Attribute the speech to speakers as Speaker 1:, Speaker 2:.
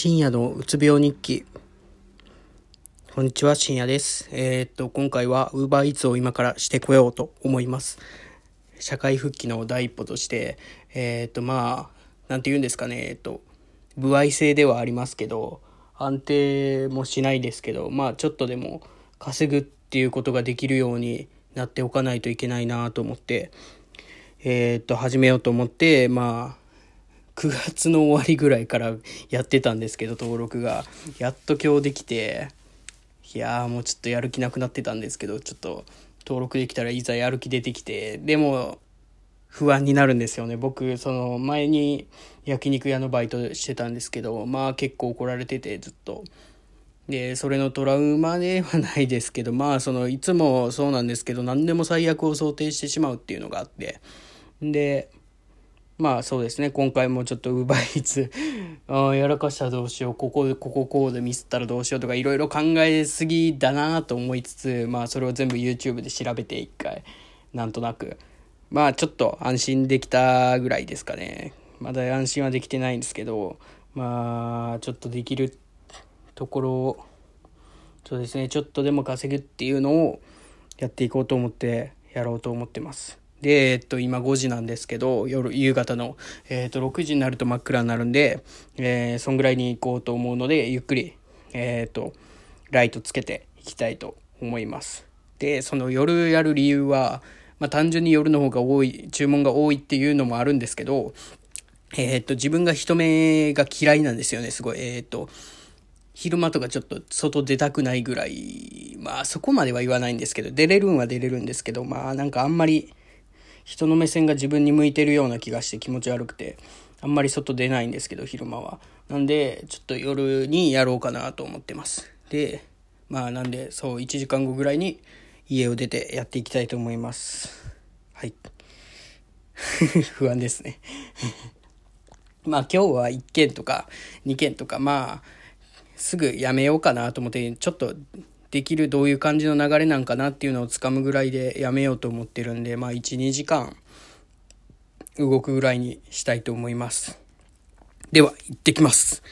Speaker 1: 深夜のうつ病日記。こんにちは、深夜です。えー、っと、今回は Uber Eats を今からしてこようと思います。社会復帰の第一歩として、えー、っと、まあ、なんて言うんですかね、えっと、歩合制ではありますけど、安定もしないですけど、まあ、ちょっとでも稼ぐっていうことができるようになっておかないといけないなと思って、えー、っと、始めようと思って、まあ、9月の終わりぐらいからやってたんですけど、登録が。やっと今日できて、いやーもうちょっとやる気なくなってたんですけど、ちょっと登録できたらいざやる気出てきて、でも不安になるんですよね。僕、その前に焼肉屋のバイトしてたんですけど、まあ結構怒られててずっと。で、それのトラウマではないですけど、まあそのいつもそうなんですけど、何でも最悪を想定してしまうっていうのがあって。で、まあそうですね、今回もちょっと奪いつ、あやらかしたらどうしよう、ここで、こここうでミスったらどうしようとかいろいろ考えすぎだなと思いつつ、まあそれを全部 YouTube で調べて一回、なんとなく。まあちょっと安心できたぐらいですかね。まだ安心はできてないんですけど、まあちょっとできるところを、そうですね、ちょっとでも稼ぐっていうのをやっていこうと思ってやろうと思ってます。で、えっと、今5時なんですけど、夜、夕方の、えっと、6時になると真っ暗になるんで、えー、そんぐらいに行こうと思うので、ゆっくり、えっと、ライトつけていきたいと思います。で、その夜やる理由は、まあ、単純に夜の方が多い、注文が多いっていうのもあるんですけど、えっと、自分が人目が嫌いなんですよね、すごい。えっと、昼間とかちょっと外出たくないぐらい、まあそこまでは言わないんですけど、出れるんは出れるんですけど、まあなんかあんまり、人の目線が自分に向いてるような気がして気持ち悪くて、あんまり外出ないんですけど、昼間は。なんで、ちょっと夜にやろうかなと思ってます。で、まあなんで、そう、1時間後ぐらいに家を出てやっていきたいと思います。はい。不安ですね まあ今日は1件とか2件とか、まあ、すぐやめようかなと思って、ちょっとできるどういう感じの流れなんかなっていうのをつかむぐらいでやめようと思ってるんで、まあ1、2時間動くぐらいにしたいと思います。では、行ってきます。